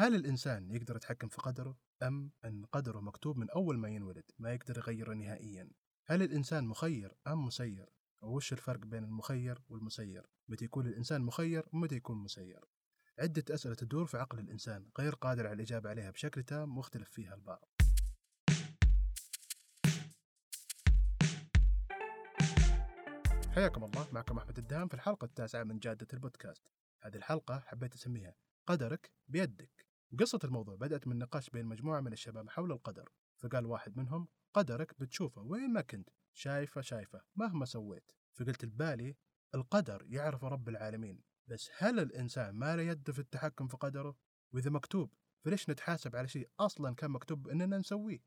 هل الإنسان يقدر يتحكم في قدره أم أن قدره مكتوب من أول ما ينولد ما يقدر يغيره نهائيا؟ هل الإنسان مخير أم مسير؟ وش الفرق بين المخير والمسير؟ متى يكون الإنسان مخير ومتى يكون مسير؟ عدة أسئلة تدور في عقل الإنسان غير قادر على الإجابة عليها بشكل تام مختلف فيها البعض. حياكم الله معكم أحمد الدهام في الحلقة التاسعة من جادة البودكاست. هذه الحلقة حبيت أسميها قدرك بيدك. قصة الموضوع بدأت من نقاش بين مجموعة من الشباب حول القدر فقال واحد منهم قدرك بتشوفه وين ما كنت شايفه شايفه مهما سويت فقلت لبالي القدر يعرف رب العالمين بس هل الإنسان ما له يد في التحكم في قدره؟ وإذا مكتوب فليش نتحاسب على شيء أصلا كان مكتوب إننا نسويه؟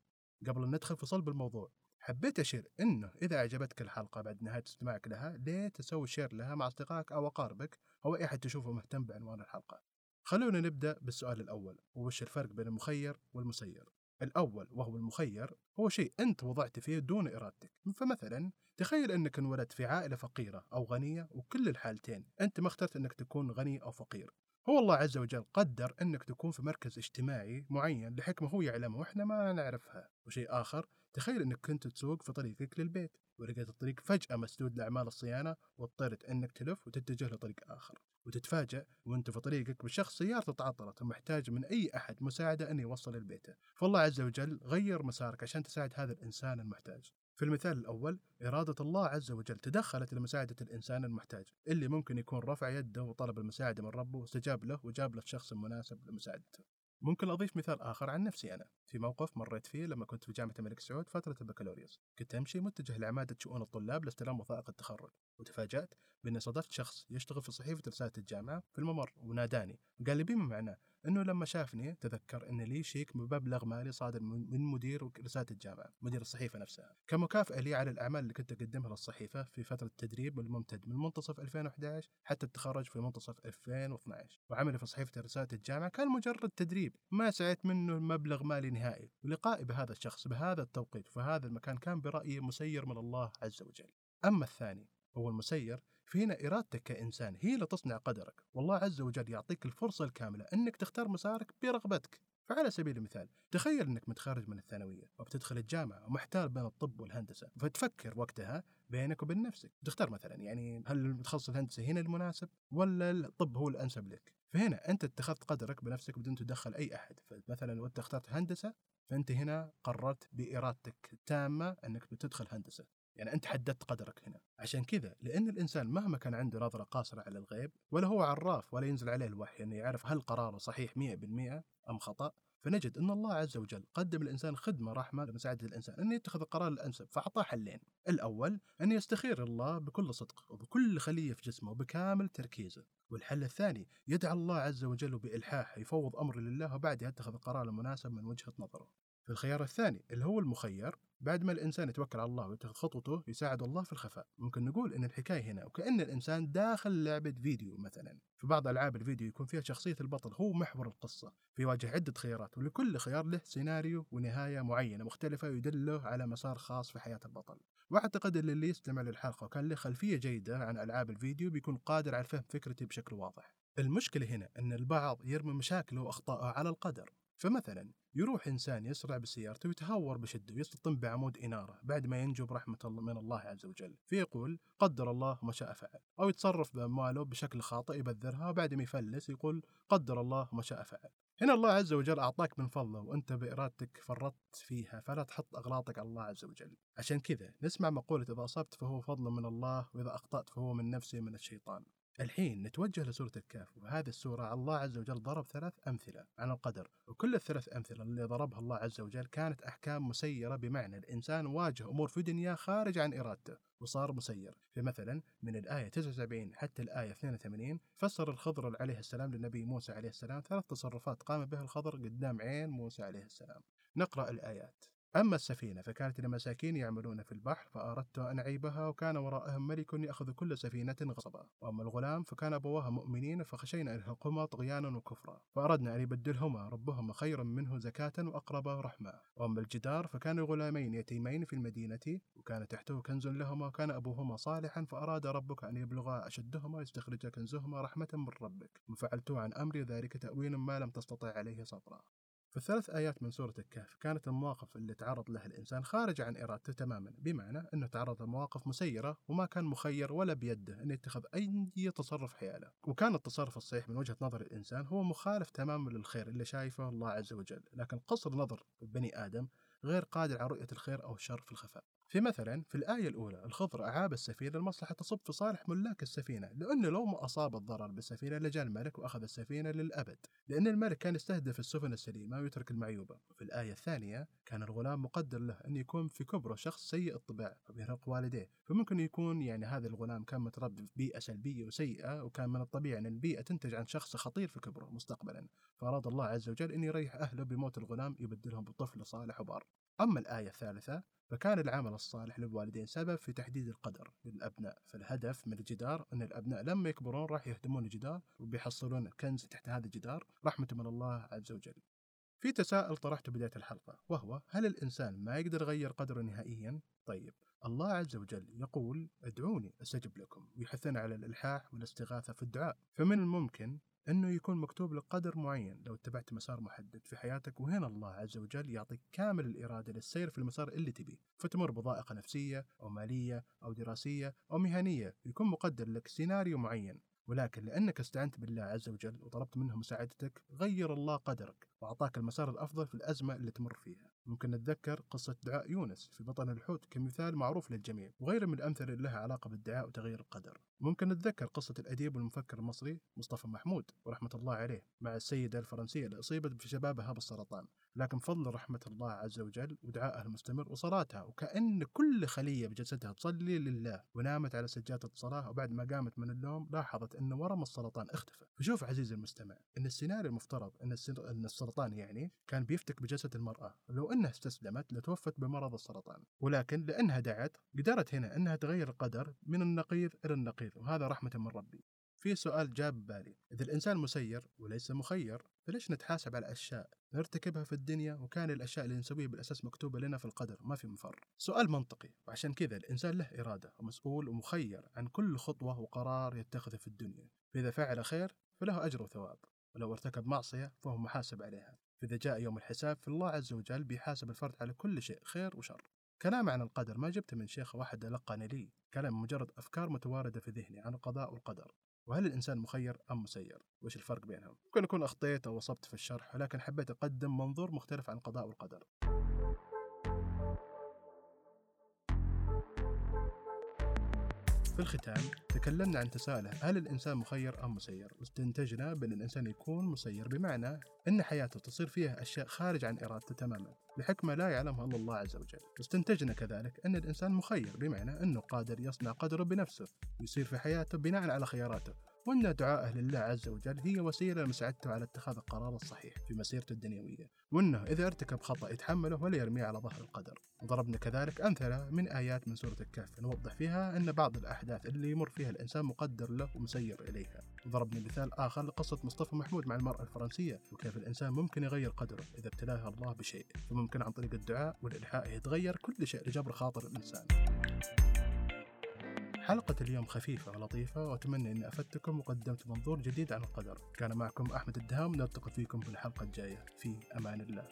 قبل أن ندخل في صلب الموضوع حبيت أشير إنه إذا عجبتك الحلقة بعد نهاية استماعك لها ليه تسوي share لها مع أصدقائك أو أقاربك أو أي أحد تشوفه مهتم بعنوان الحلقة خلونا نبدأ بالسؤال الأول وش الفرق بين المخير والمسير؟ الأول وهو المخير هو شيء أنت وضعت فيه دون إرادتك. فمثلا تخيل أنك انولدت في عائلة فقيرة أو غنية وكل الحالتين أنت ما اخترت أنك تكون غني أو فقير. هو الله عز وجل قدر أنك تكون في مركز اجتماعي معين لحكمة هو يعلمها وإحنا ما نعرفها. وشيء آخر تخيل أنك كنت تسوق في طريقك للبيت ولقيت الطريق فجأة مسدود لأعمال الصيانة واضطرت أنك تلف وتتجه لطريق آخر. وتتفاجأ وأنت في طريقك بشخص سيارته تعطلت ومحتاج من أي أحد مساعدة أن يوصل لبيته. فالله عز وجل غير مسارك عشان تساعد هذا الإنسان المحتاج. في المثال الأول إرادة الله عز وجل تدخلت لمساعدة الإنسان المحتاج اللي ممكن يكون رفع يده وطلب المساعدة من ربه واستجاب له وجاب له الشخص المناسب لمساعدته. ممكن أضيف مثال آخر عن نفسي أنا. في موقف مريت فيه لما كنت في جامعة الملك سعود فترة البكالوريوس. كنت أمشي متجه لعمادة شؤون الطلاب لاستلام وثائق التخرج. وتفاجأت بأني صادفت شخص يشتغل في صحيفة رسالة الجامعة في الممر وناداني. وقال لي بما معناه؟ أنه لما شافني تذكر أن لي شيك بمبلغ مالي صادر من مدير رسالة الجامعة مدير الصحيفة نفسها. كمكافأة لي على الأعمال اللي كنت أقدمها للصحيفة في فترة التدريب الممتد من منتصف 2011 حتى التخرج في منتصف 2012 وعملي في صحيفة رسالة الجامعة كان مجرد تدريب. ما سعيت منه مبلغ مالي نهائي. ولقائي بهذا الشخص بهذا التوقيت في هذا المكان كان برأيي مسير من الله عز وجل. أما الثاني هو المسير فينا إرادتك كإنسان هي اللي تصنع قدرك. والله عز وجل يعطيك الفرصة الكاملة أنك تختار مسارك برغبتك. فعلى سبيل المثال تخيل إنك متخرج من الثانوية وبتدخل الجامعة ومحتار بين الطب والهندسة فتفكر وقتها بينك وبين نفسك. تختار مثلا يعني هل المتخصص الهندسه هنا المناسب ولا الطب هو الأنسب لك؟ فهنا أنت اتخذت قدرك بنفسك بدون تدخل أي أحد. فمثلا لو انت اخترت هندسة فأنت هنا قررت بإرادتك التامة أنك بتدخل هندسة. يعني أنت حددت قدرك هنا. عشان كذا لأن الإنسان مهما كان عنده نظرة قاصرة على الغيب ولا هو عراف ولا ينزل عليه الوحي انه يعرف هل قراره صحيح 100% أم خطأ فنجد أن الله عز وجل قدم الانسان خدمة رحمة لمساعدة الإنسان انه يتخذ القرار الأنسب فأعطاه حلين. الأول أن يستخير الله بكل صدق وبكل خلية في جسمه وبكامل تركيزه. والحل الثاني يدعى الله عز وجل بإلحاح يفوض أمره لله وبعدها يتخذ القرار المناسب من وجهة نظره. في الخيار الثاني اللي هو المخير بعد ما الإنسان يتوكل على الله ويتخذ خطوته يساعد الله في الخفاء. ممكن نقول إن الحكاية هنا وكأن الإنسان داخل لعبة فيديو مثلا. في بعض ألعاب الفيديو يكون فيها شخصية البطل هو محور القصة فيواجه عدة خيارات ولكل خيار له سيناريو ونهاية معينة مختلفة يدله على مسار خاص في حياة البطل. وأعتقد أن اللي يستمع للحلقة وكان له خلفية جيدة عن ألعاب الفيديو بيكون قادر على فهم فكرتي بشكل واضح. المشكلة هنا أن البعض يرمي مشاكله وأخطائه على القدر. فمثلا يروح إنسان يسرع بسيارته ويتهور بشدة ويصطدم بعمود إنارة بعد ما ينجو برحمة الله من الله عز وجل. فيقول قدر الله ما شاء فعل. أو يتصرف بأمواله بشكل خاطئ يبذرها وبعد ما يفلس يقول قدر الله ما شاء فعل. هنا الله عز وجل أعطاك من فضله وأنت بإرادتك فرطت فيها فلا تحط أغلاطك على الله عز وجل. عشان كذا نسمع مقولة إذا أصبت فهو فضل من الله وإذا أخطأت فهو من نفسي من الشيطان. الحين نتوجه لسورة الكهف وهذه السورة الله عز وجل ضرب ثلاث أمثلة عن القدر وكل الثلاث أمثلة اللي ضربها الله عز وجل كانت أحكام مسيرة بمعنى الإنسان واجه أمور في دنيا خارج عن إرادته وصار مسير. فمثلا من الآية 79 حتى الآية 82 فسر الخضر عليه السلام للنبي موسى عليه السلام ثلاث تصرفات قام بها الخضر قدام عين موسى عليه السلام. نقرأ الآيات. أما السفينة فكانت لمساكين يعملون في البحر فأردت أن أعيبها وكان وراءهم ملك يأخذ كل سفينة غصبا. وأما الغلام فكان أبواه مؤمنين فخشينا أن طغيانا وكفرا. فأردنا أن يبدلهما ربهما خيرا منه زكاة وأقرب رحمة. وأما الجدار فكان غلامين يتيمين في المدينة وكان تحته كنز لهما وكان أبوهما صالحا فأراد ربك أن يبلغا أشدهما يستخرج كنزهما رحمة من ربك. وفعلت عن أمر ذلك تأويل ما لم تستطع عليه صبرا. في الثلاث آيات من سورة الكهف كانت المواقف اللي تعرض لها الإنسان خارجة عن إرادته تماما بمعنى أنه تعرض لمواقف مسيرة وما كان مخير ولا بيده أن يتخذ أي تصرف حياله. وكان التصرف الصحيح من وجهة نظر الإنسان هو مخالف تماما للخير اللي شايفه الله عز وجل لكن قصر نظر بني آدم غير قادر على رؤية الخير أو الشر في الخفاء. في مثلا في الآية الأولى الخضر أعاب السفينة المصلحة تصب في صالح ملاك السفينة لأنه لو ما أصاب الضرر بالسفينة لجاء الملك وأخذ السفينة للأبد لأن الملك كان يستهدف السفن السليمة ويترك المعيوبة. وفي الآية الثانية كان الغلام مقدر له أن يكون في كبره شخص سيء الطباع فبيرهق والديه فممكن يكون يعني هذا الغلام كان متربي في بيئة سلبية وسيئة وكان من الطبيعي أن البيئة تنتج عن شخص خطير في كبره مستقبلا. فأراد الله عز وجل أن يريح أهله بموت الغلام يبدلهم بطفل صالح وبار. أما الآية الثالثة فكان العمل الصالح للوالدين سبب في تحديد القدر للأبناء. فالهدف من الجدار أن الأبناء لما يكبرون راح يهدمون الجدار وبيحصلون كنز تحت هذا الجدار رحمة من الله عز وجل. في تساؤل طرحته بداية الحلقة وهو هل الإنسان ما يقدر يغير قدره نهائيا؟ طيب الله عز وجل يقول ادعوني أستجب لكم. ويحثنا على الإلحاح والاستغاثة في الدعاء. فمن الممكن إنه يكون مكتوب لك قدر معين. لو اتبعت مسار محدد في حياتك وهنا الله عز وجل يعطيك كامل الإرادة للسير في المسار اللي تبيه. فتمر بضائقة نفسية أو مالية أو دراسية أو مهنية يكون مقدر لك سيناريو معين. ولكن لأنك استعنت بالله عز وجل وطلبت منه مساعدتك غير الله قدرك وأعطاك المسار الأفضل في الأزمة اللي تمر فيها. ممكن نتذكر قصة دعاء يونس في بطن الحوت كمثال معروف للجميع وغيره من الأمثلة اللي لها علاقة بالدعاء وتغيير القدر. ممكن نتذكر قصة الأديب والمفكر المصري مصطفى محمود ورحمة الله عليه مع السيدة الفرنسية اللي أصيبت في شبابها بالسرطان. لكن فضل رحمة الله عز وجل ودعائها المستمر وصلاتها. وكأن كل خلية بجسدها تصلي لله ونامت على سجادة الصلاة وبعد ما قامت من النوم لاحظت أن ورم السرطان اختفى. فشوف عزيزي المستمع أن السيناريو المفترض أن, أن السرطان يعني كان بيفتك بجسد المرأة لو أنها استسلمت لتوفت بمرض السرطان. ولكن لأنها دعت قدرت هنا أنها تغير القدر من النقيض إلى النقيض وهذا رحمة من ربي. في سؤال جاب بالي. إذا الإنسان مسير وليس مخير فليش نتحاسب على أشياء نرتكبها في الدنيا وكان الأشياء اللي نسويها بالأساس مكتوبة لنا في القدر ما في مفر. سؤال منطقي وعشان كذا الإنسان له إرادة ومسؤول ومخير عن كل خطوة وقرار يتخذه في الدنيا. فإذا فعل خير فله أجر وثواب ولو ارتكب معصية فهو محاسب عليها. فإذا جاء يوم الحساب فالله عز وجل بيحاسب الفرد على كل شيء خير وشر. كلام عن القدر ما جبته من شيخ واحد لقاني لي. كلام مجرد أفكار متواردة في ذهني عن القضاء والقدر وهل الإنسان مخير أم مسير؟ وش الفرق بينهم؟ ممكن أكون أخطيت أو أصبت في الشرح ولكن حبيت أقدم منظور مختلف عن القضاء والقدر في الختام تكلمنا عن تساؤله هل الإنسان مخير أم مسير؟ واستنتجنا بأن الإنسان يكون مسير بمعنى أن حياته تصير فيها أشياء خارج عن إرادته تماما بحكمة لا يعلمها إلا الله عز وجل. واستنتجنا كذلك أن الإنسان مخير بمعنى أنه قادر يصنع قدره بنفسه ويصير في حياته بناء على خياراته. وأن دعائه لله عز وجل هي وسيلة لمساعدته على اتخاذ القرار الصحيح في مسيرته الدنيوية وأنه إذا ارتكب خطأ يتحمله ولا يرميه على ظهر القدر. وضربنا كذلك أمثلة من آيات من سورة الكهف نوضح فيها أن بعض الأحداث اللي يمر فيها الإنسان مقدر له ومسير إليها. وضربنا مثال آخر لقصة مصطفى محمود مع المرأة الفرنسية وكيف الإنسان ممكن يغير قدره إذا ابتلاه الله بشيء. فممكن عن طريق الدعاء والإلحاء يتغير كل شيء لجبر خاطر الإنسان. حلقة اليوم خفيفة ولطيفة وأتمنى أني أفدتكم وقدمت منظور جديد عن القدر. كان معكم أحمد الدهام نلتقي فيكم في الحلقة الجاية. في أمان الله.